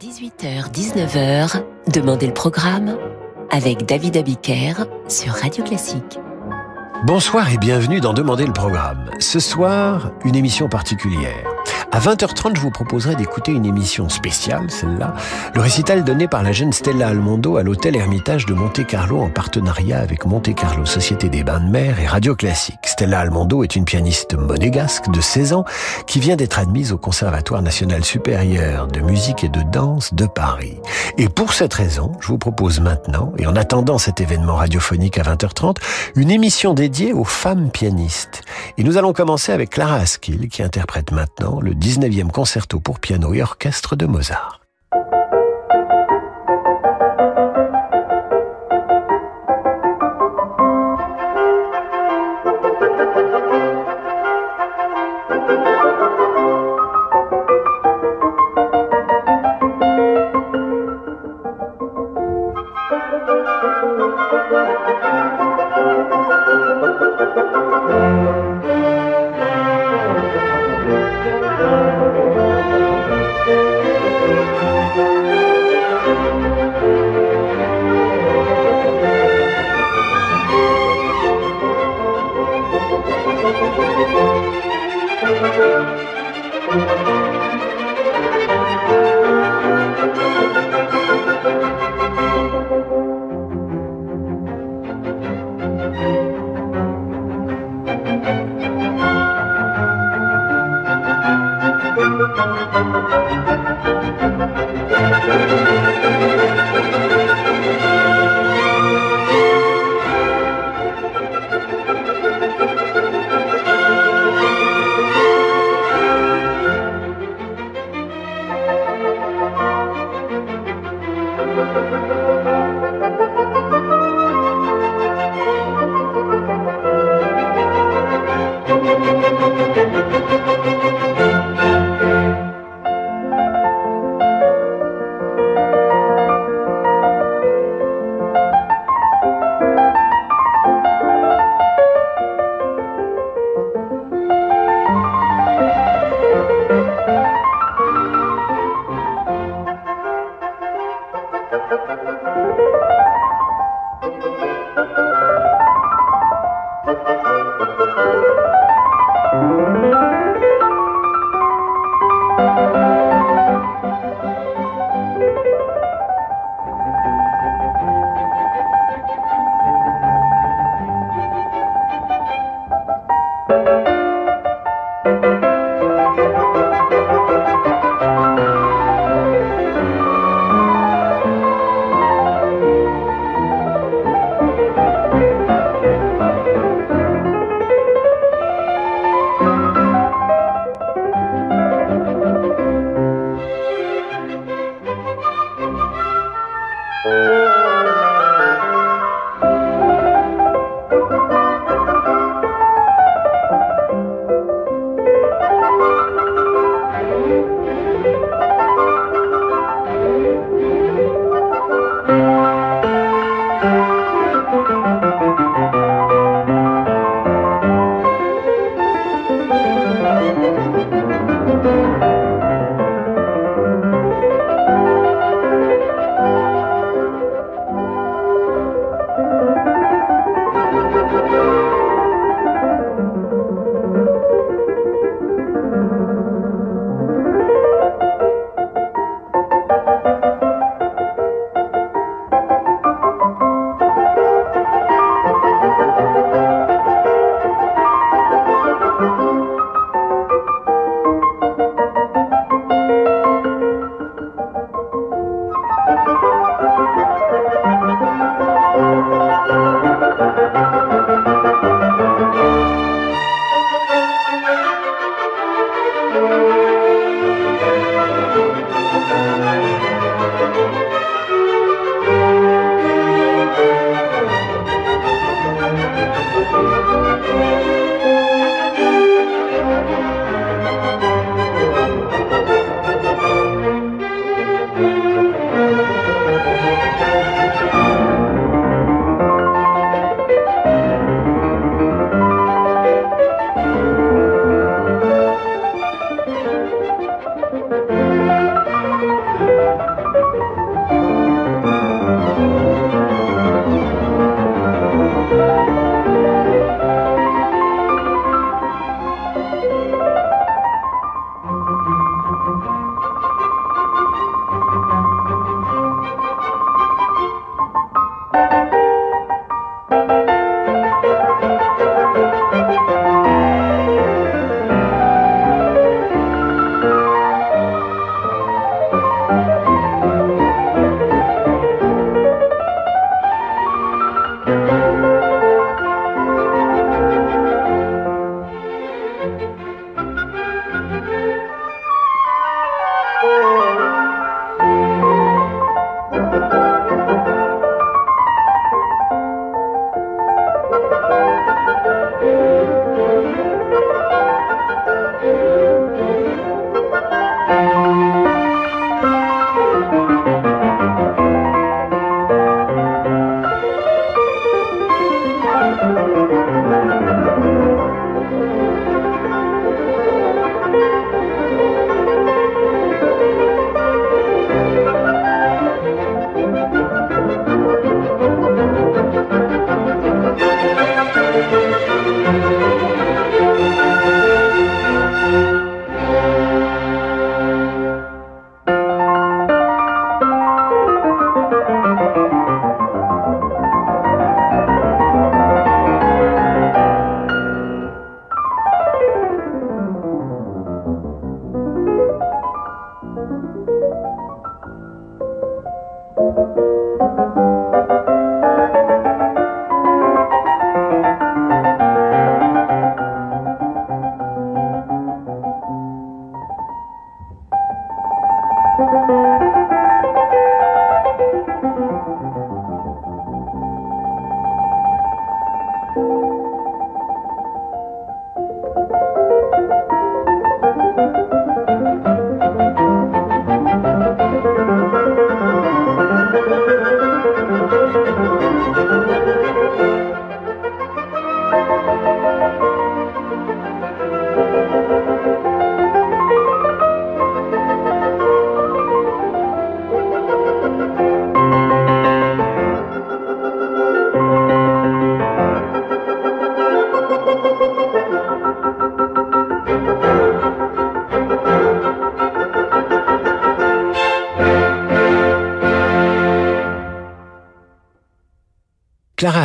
18h-19h, Demandez le programme avec David Abiker sur Radio Classique. Bonsoir et bienvenue dans Demandez le programme. Ce soir, une émission particulière. À 20h30, je vous proposerai d'écouter une émission spéciale, celle-là, le récital donné par la jeune Stella Almondo à l'hôtel Hermitage de Monte-Carlo en partenariat avec Monte-Carlo Société des Bains de Mer et Radio Classique. Stella Almondo est une pianiste monégasque de 16 ans qui vient d'être admise au Conservatoire national supérieur de musique et de danse de Paris. Et pour cette raison, je vous propose maintenant, et en attendant cet événement radiophonique à 20h30, une émission dédiée aux femmes pianistes. Et nous allons commencer avec Clara Askill qui interprète maintenant le 19e concerto pour piano et orchestre de Mozart. Música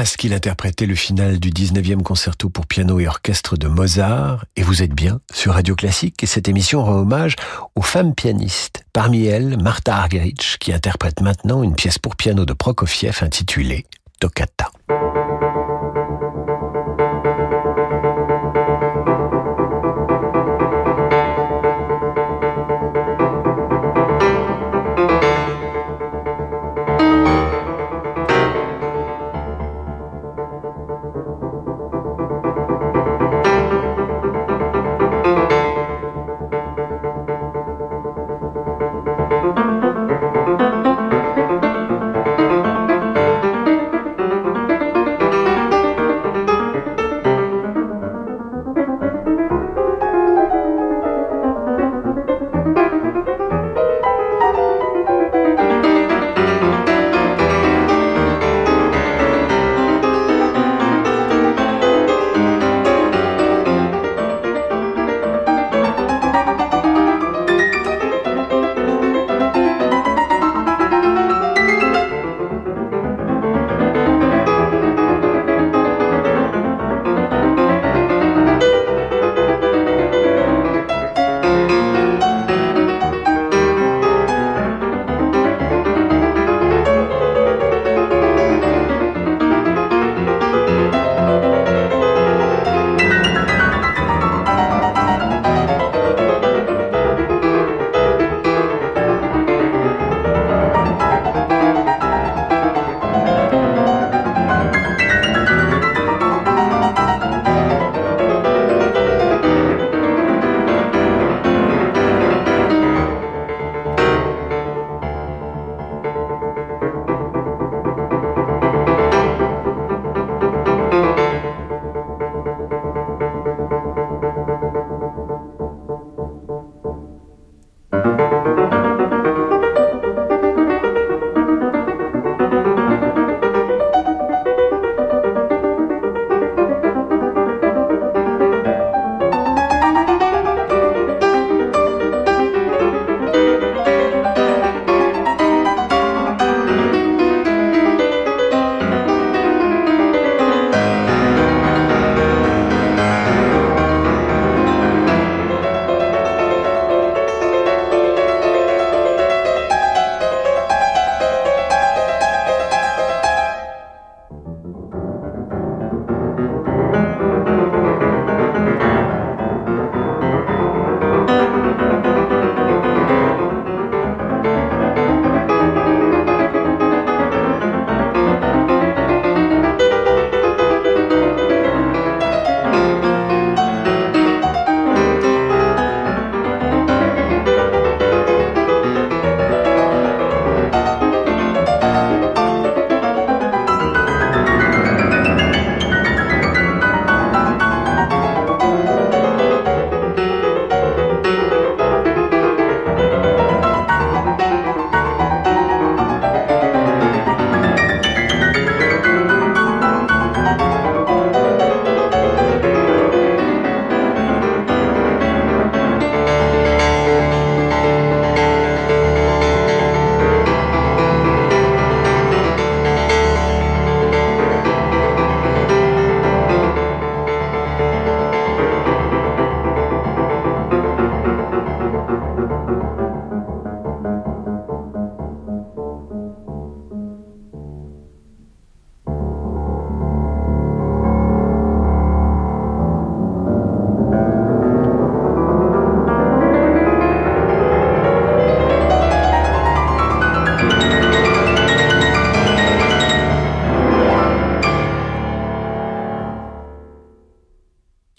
Clara Askill interprétait le final du 19e concerto pour piano et orchestre de Mozart, et vous êtes bien sur Radio Classique, et cette émission rend hommage aux femmes pianistes. Parmi elles, Martha Argerich, qui interprète maintenant une pièce pour piano de Prokofiev intitulée Toccata.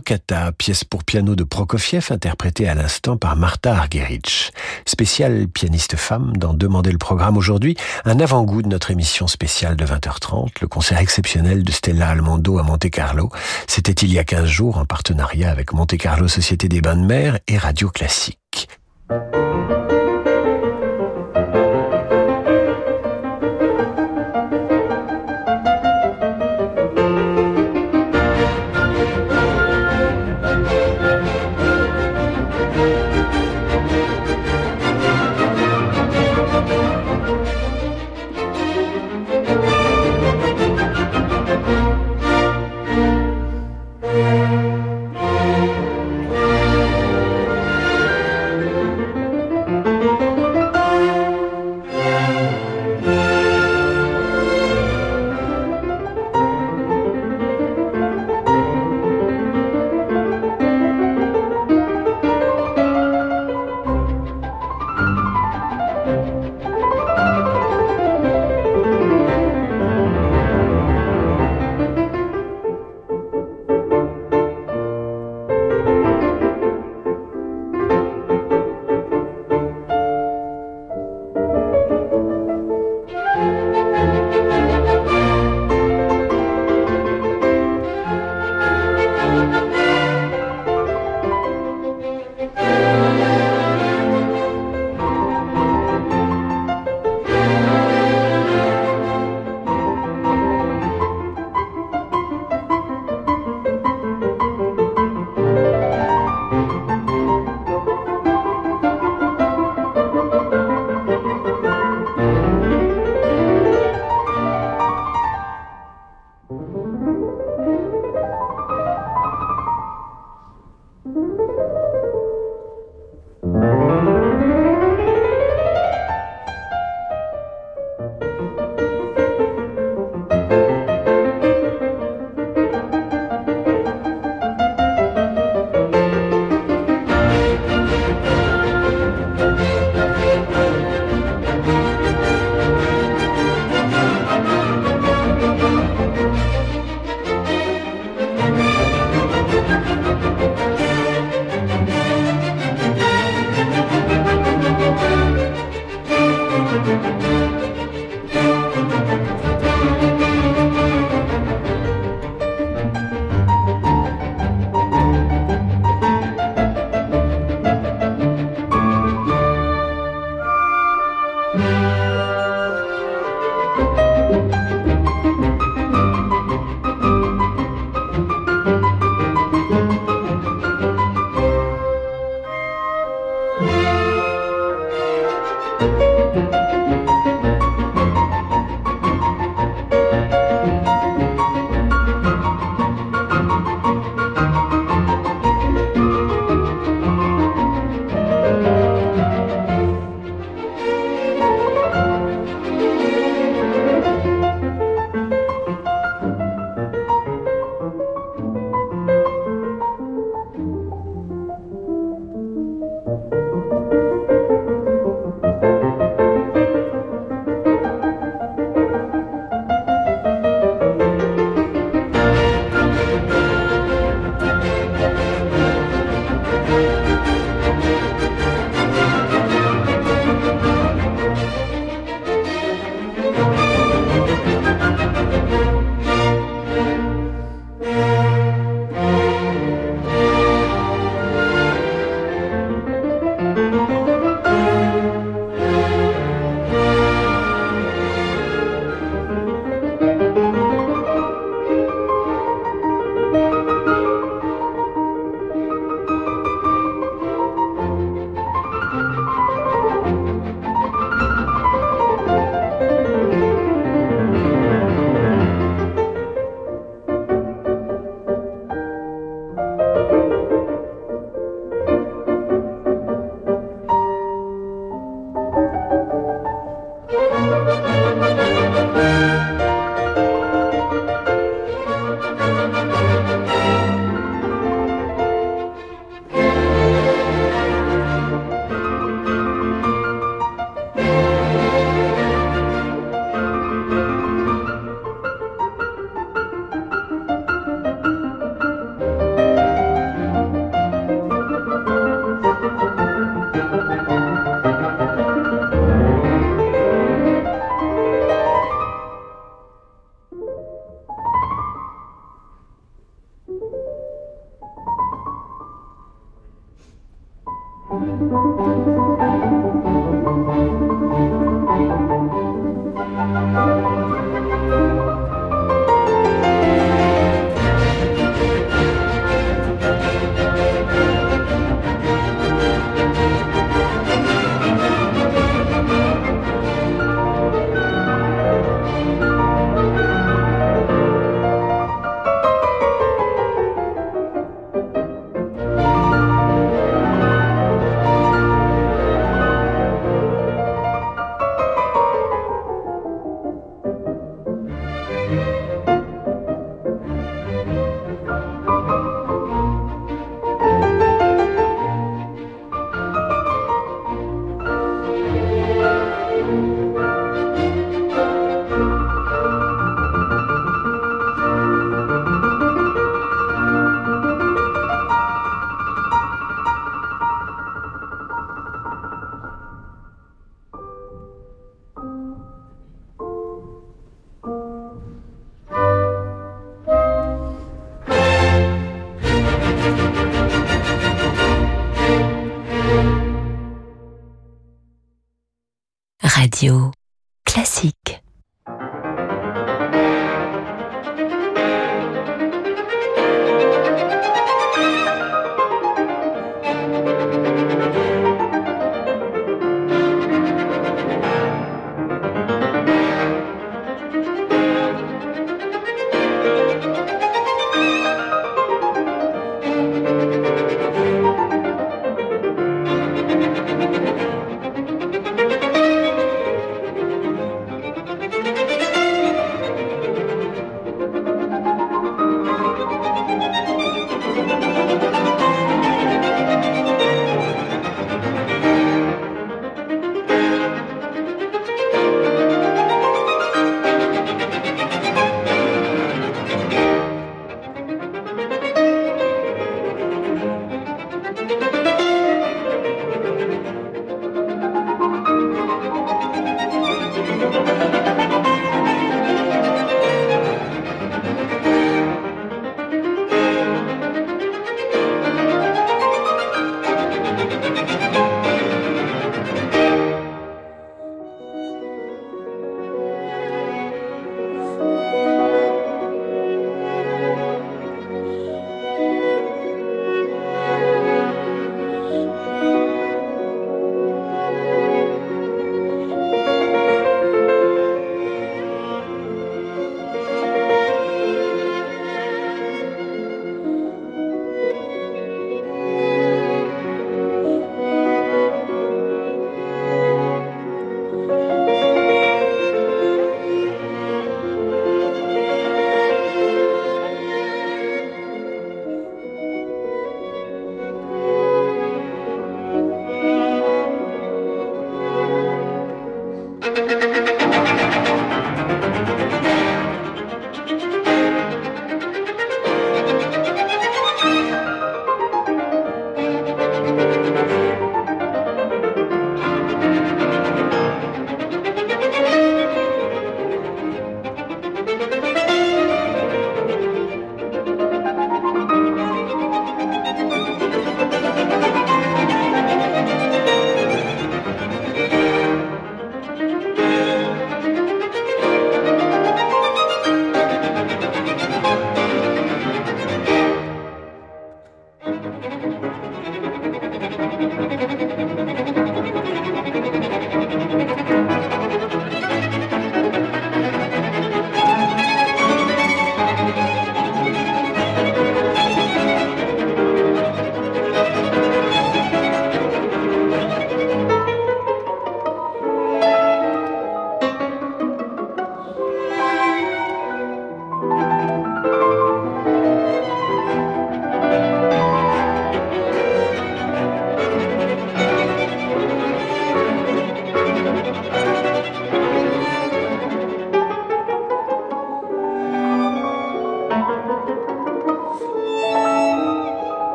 Toccata, pièce pour piano de Prokofiev interprétée à l'instant par Martha Argerich. Spéciale pianiste femme dans Demander le programme aujourd'hui, un avant-goût de notre émission spéciale de 20h30, le concert exceptionnel de Stella Almondo à Monte Carlo. C'était il y a 15 jours en partenariat avec Monte Carlo Société des Bains de Mer et Radio Classique.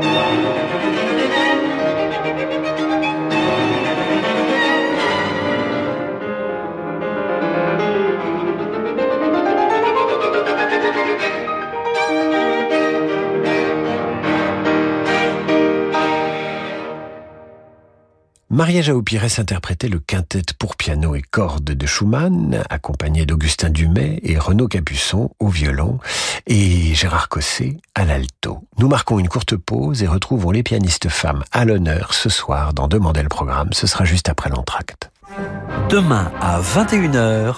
Thank you. Maria Jao Pires interprétait le quintet pour piano et cordes de Schumann, accompagné d'Augustin Dumay et Renaud Capuçon au violon et Gérard Cosset à l'alto. Nous marquons une courte pause et retrouvons les pianistes femmes à l'honneur ce soir dans Demander le programme. Ce sera juste après l'entracte. Demain à 21h,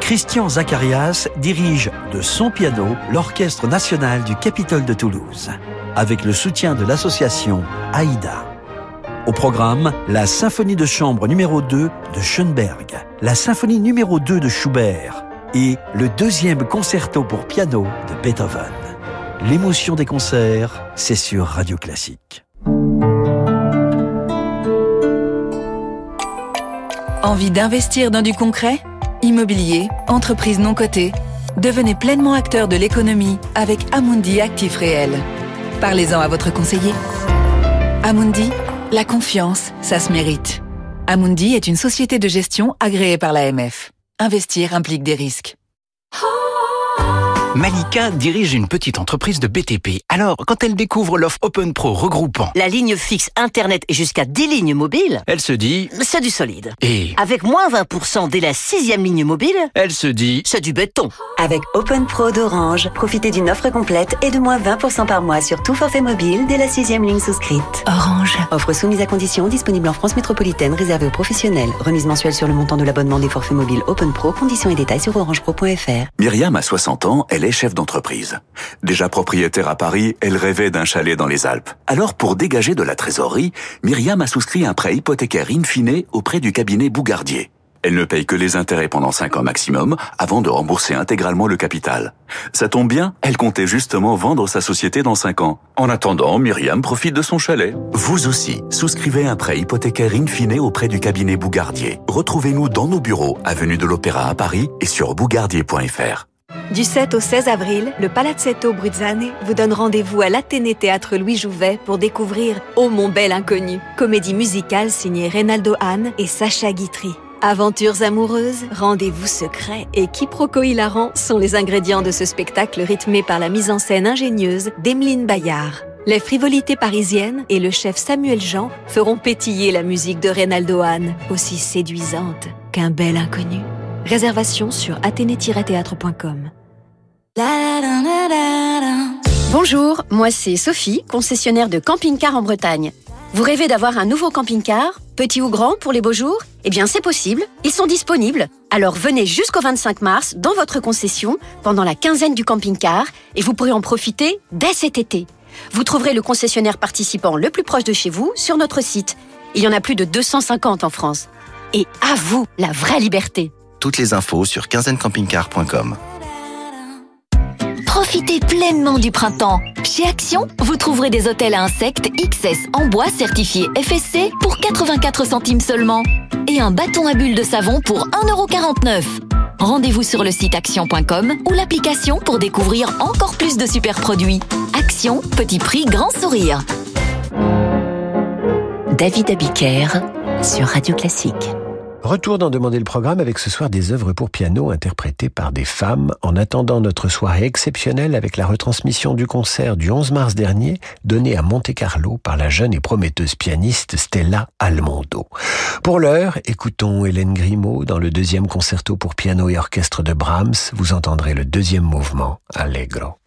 Christian Zacharias dirige de son piano l'Orchestre national du Capitole de Toulouse, avec le soutien de l'association AIDA. Au programme, la symphonie de chambre numéro 2 de Schoenberg, la symphonie numéro 2 de Schubert et le deuxième concerto pour piano de Beethoven. L'émotion des concerts, c'est sur Radio Classique. Envie d'investir dans du concret? Immobilier, entreprise non cotée? Devenez pleinement acteur de l'économie avec Amundi Actif Réel. Parlez-en à votre conseiller. Amundi, la confiance, ça se mérite. Amundi est une société de gestion agréée par l'AMF. Investir implique des risques. Malika dirige une petite entreprise de BTP. Alors, quand elle découvre l'offre Open Pro regroupant la ligne fixe Internet et jusqu'à 10 lignes mobiles, elle se dit c'est du solide. Et avec moins 20% dès la sixième ligne mobile, elle se dit c'est du béton. Avec Open Pro d'Orange, profitez d'une offre complète et de moins 20% par mois sur tout forfait mobile dès la sixième ligne souscrite. Orange. Offre soumise à condition, disponible en France métropolitaine, réservée aux professionnels. Remise mensuelle sur le montant de l'abonnement des forfaits mobiles Open Pro. Conditions et détails sur orangepro.fr. Myriam a 60 ans, elle est chef d'entreprise. Déjà propriétaire à Paris, elle rêvait d'un chalet dans les Alpes. Alors, pour dégager de la trésorerie, Myriam a souscrit un prêt hypothécaire in fine auprès du cabinet Bougardier. Elle ne paye que les intérêts pendant 5 ans maximum avant de rembourser intégralement le capital. Ça tombe bien, elle comptait justement vendre sa société dans 5 ans. En attendant, Myriam profite de son chalet. Vous aussi, souscrivez un prêt hypothécaire in fine auprès du cabinet Bougardier. Retrouvez-nous dans nos bureaux, avenue de l'Opéra à Paris et sur bougardier.fr. Du 7 au 16 avril, le Palazzetto Bruzzane vous donne rendez-vous à l'Athénée Théâtre Louis Jouvet pour découvrir Oh mon bel inconnu, comédie musicale signée Reynaldo Hahn et Sacha Guitry. Aventures amoureuses, rendez-vous secrets et quiproquos hilarants sont les ingrédients de ce spectacle rythmé par la mise en scène ingénieuse d'Emeline Bayard. Les frivolités parisiennes et le chef Samuel Jean feront pétiller la musique de Reynaldo Hahn, aussi séduisante qu'un bel inconnu. Réservation sur athénée-théâtre.com. Bonjour, moi c'est Sophie, concessionnaire de camping-car en Bretagne. Vous rêvez d'avoir un nouveau camping-car, petit ou grand, pour les beaux jours? Eh bien c'est possible, ils sont disponibles. Alors venez jusqu'au 25 mars dans votre concession pendant la quinzaine du camping-car et vous pourrez en profiter dès cet été. Vous trouverez le concessionnaire participant le plus proche de chez vous sur notre site. Il y en a plus de 250 en France. Et à vous la vraie liberté toutes les infos sur quinzainecampingcar.com. Profitez pleinement du printemps. Chez Action, vous trouverez des hôtels à insectes XS en bois certifiés FSC pour 84 centimes seulement. Et un bâton à bulles de savon pour 1,49€. Rendez-vous sur le site action.com ou l'application pour découvrir encore plus de super produits. Action, petit prix, grand sourire. David Abiker sur Radio Classique. Retour d'en demander le programme avec ce soir des œuvres pour piano interprétées par des femmes en attendant notre soirée exceptionnelle avec la retransmission du concert du 11 mars dernier donné à Monte-Carlo par la jeune et prometteuse pianiste Stella Almondo. Pour l'heure, écoutons Hélène Grimaud dans le deuxième concerto pour piano et orchestre de Brahms. Vous entendrez le deuxième mouvement, Allegro.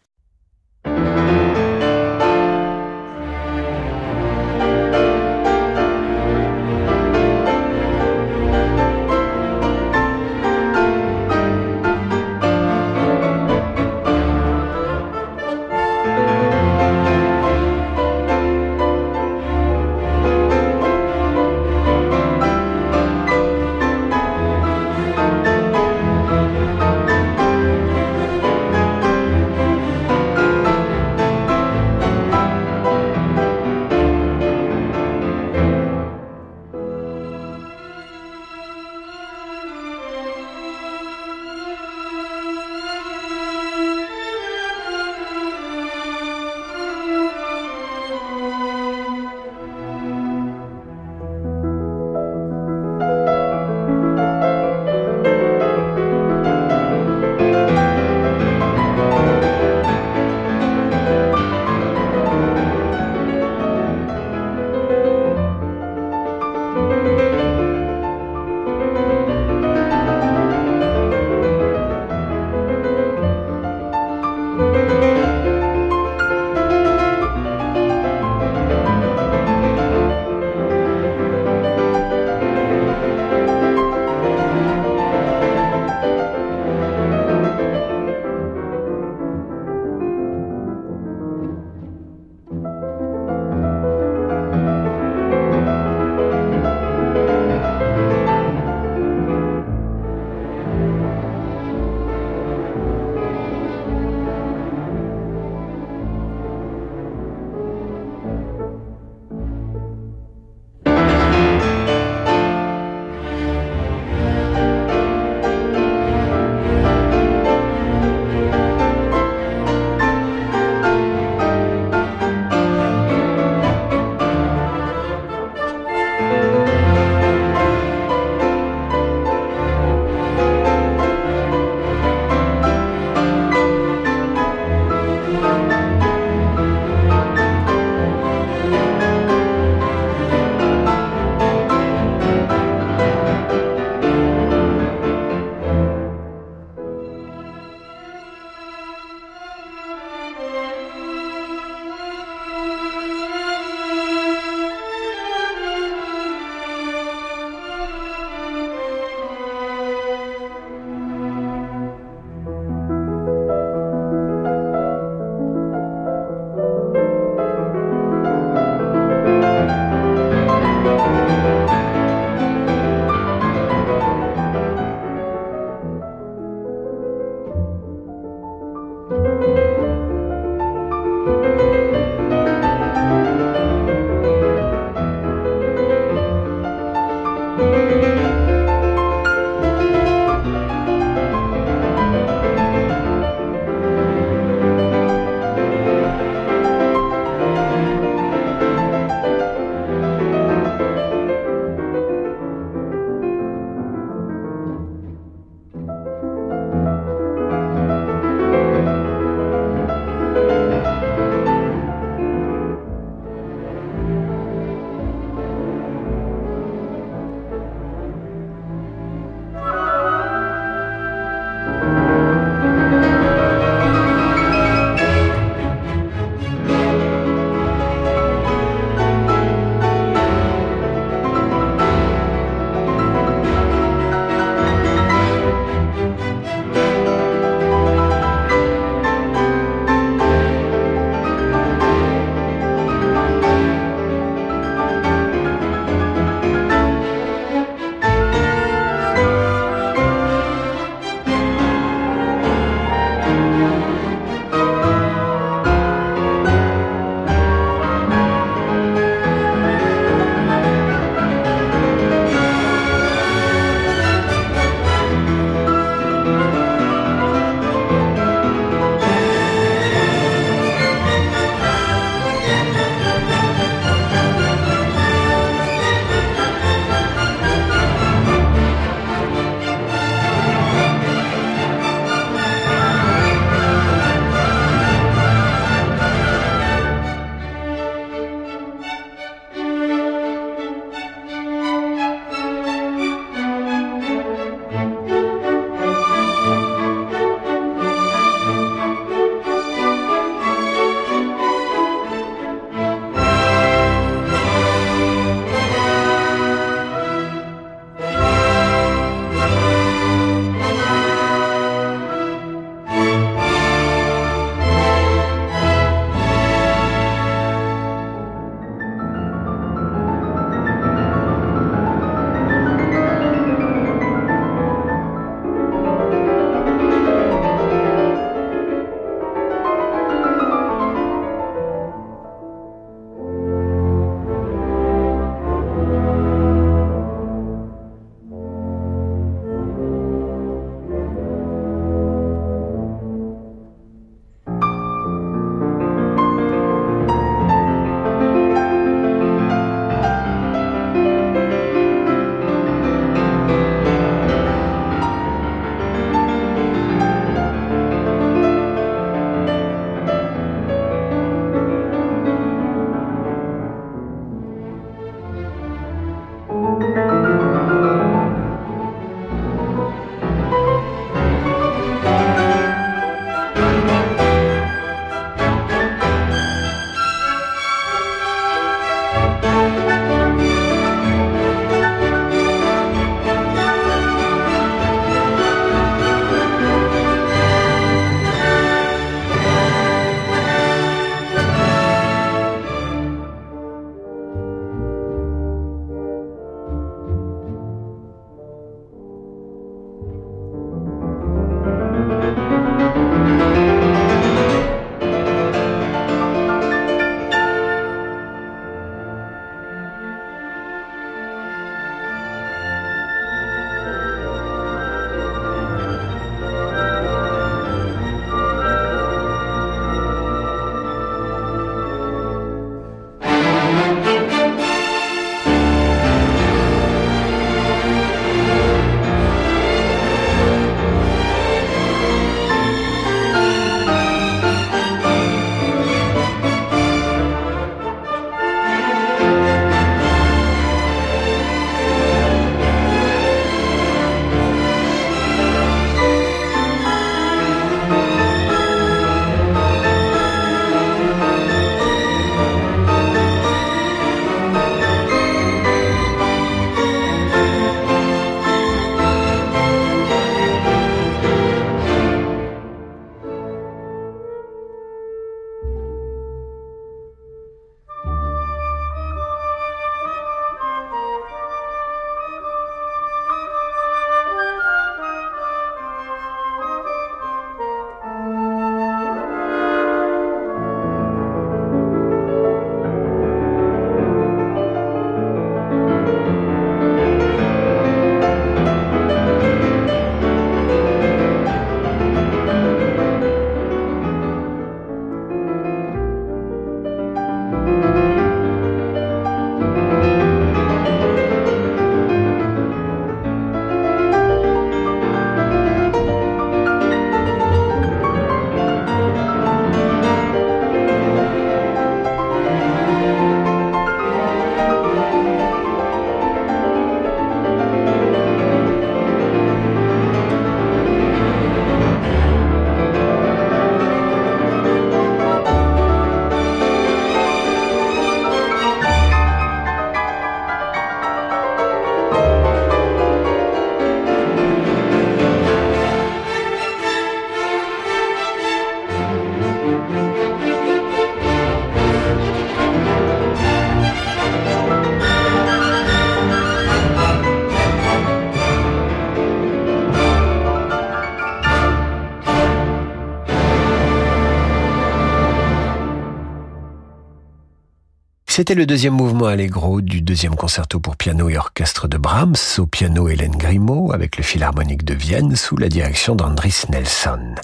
C'était le deuxième mouvement allegro du deuxième concerto pour piano et orchestre de Brahms, au piano Hélène Grimaud, avec le Philharmonique de Vienne, sous la direction d'Andris Nelson.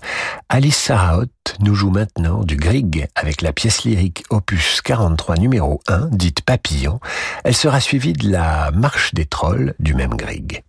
Alice Saraot nous joue maintenant du Grieg avec la pièce lyrique opus 43 numéro 1, dite Papillon. Elle sera suivie de la Marche des Trolls du même Grieg.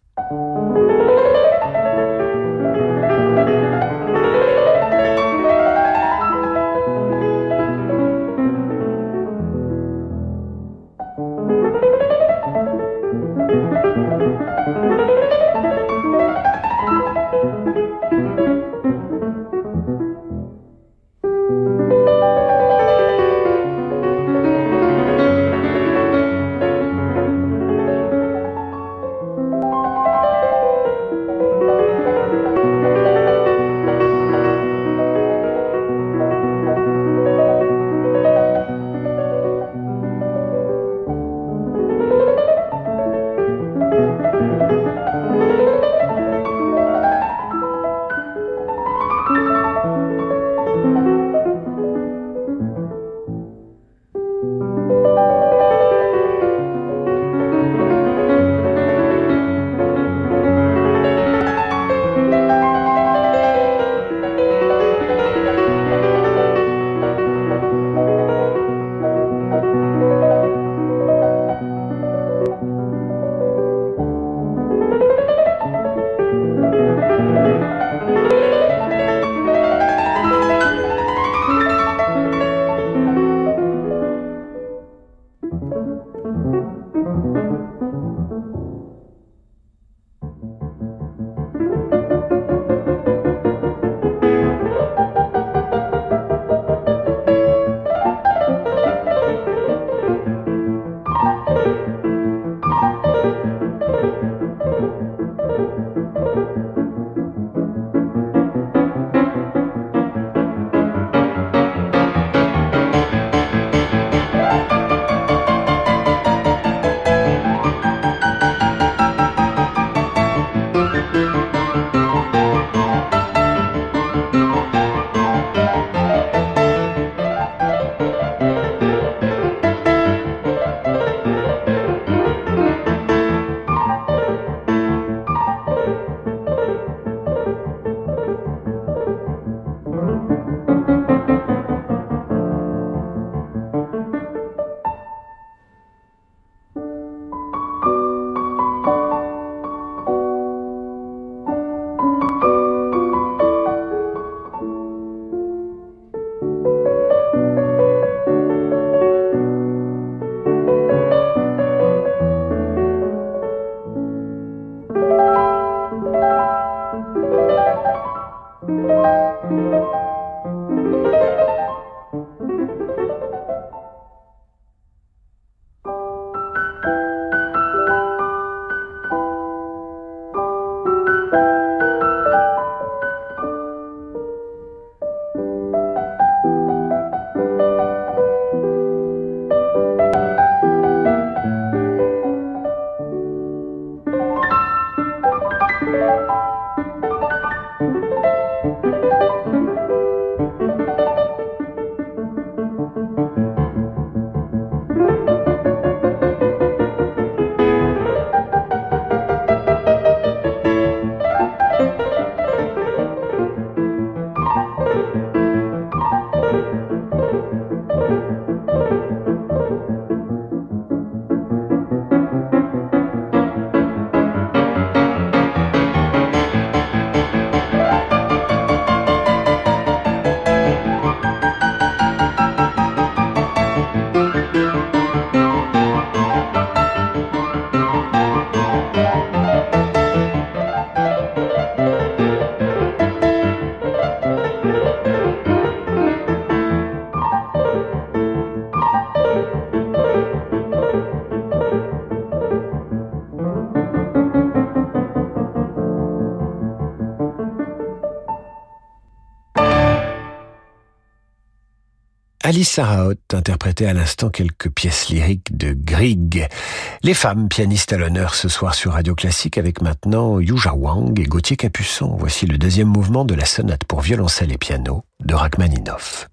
Alice Saraot interprétait à l'instant quelques pièces lyriques de Grieg. Les femmes pianistes à l'honneur ce soir sur Radio Classique avec maintenant Yuja Wang et Gauthier Capuçon. Voici le deuxième mouvement de la sonate pour violoncelle et piano de Rachmaninoff.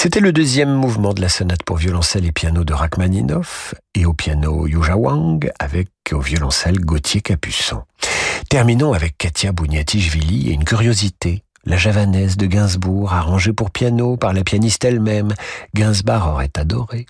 C'était le deuxième mouvement de la sonate pour violoncelle et piano de Rachmaninoff et au piano Yuja Wang avec au violoncelle Gauthier Capuçon. Terminons avec Katia Bouniatichvili et une curiosité. La javanaise de Gainsbourg, arrangée pour piano par la pianiste elle-même. Gainsbourg aurait adoré.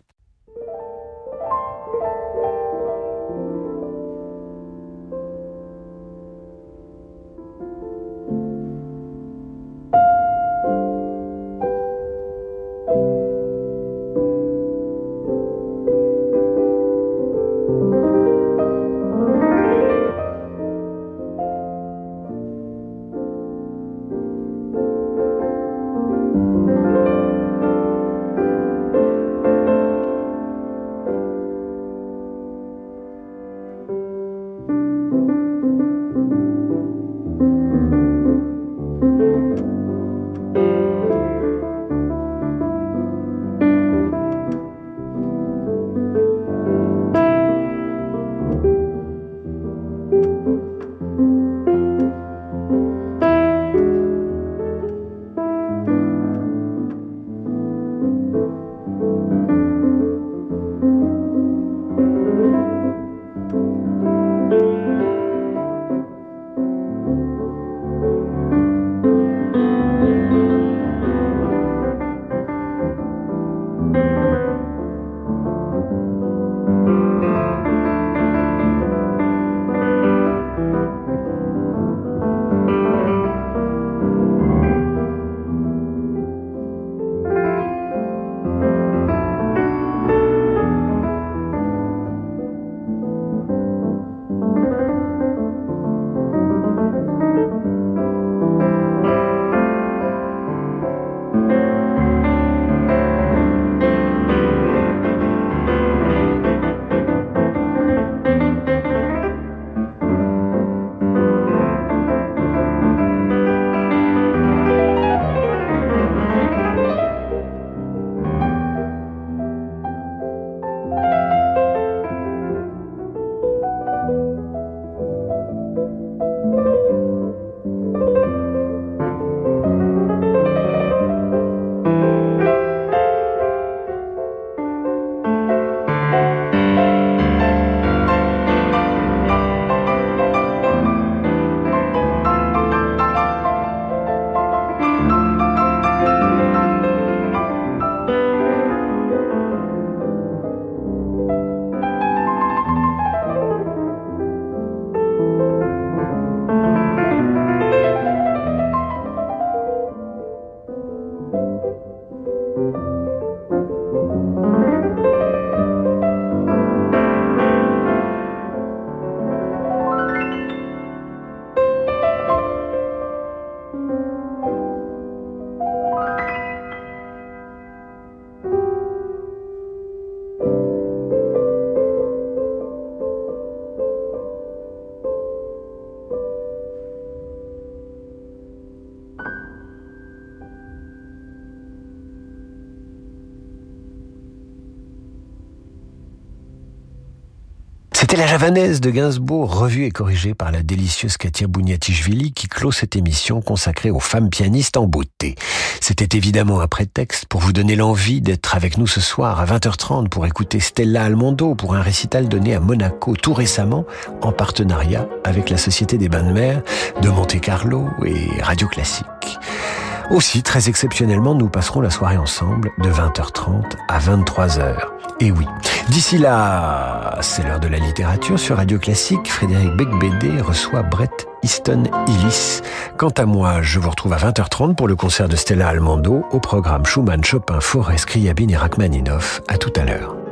C'était la javanaise de Gainsbourg, revue et corrigée par la délicieuse Katia Bouniatichvili qui clôt cette émission consacrée aux femmes pianistes en beauté. C'était évidemment un prétexte pour vous donner l'envie d'être avec nous ce soir à 20h30 pour écouter Stella Almondo pour un récital donné à Monaco tout récemment en partenariat avec la Société des Bains de Mer de Monte Carlo et Radio Classique. Aussi, très exceptionnellement, nous passerons la soirée ensemble de 20h30 à 23h. Et oui, d'ici là, c'est l'heure de la littérature sur Radio Classique. Frédéric Becbédé reçoit Brett Easton Illis. Quant à moi, je vous retrouve à 20h30 pour le concert de Stella Almando au programme Schumann, Chopin, Forest, Scriabine et Rachmaninoff. À tout à l'heure.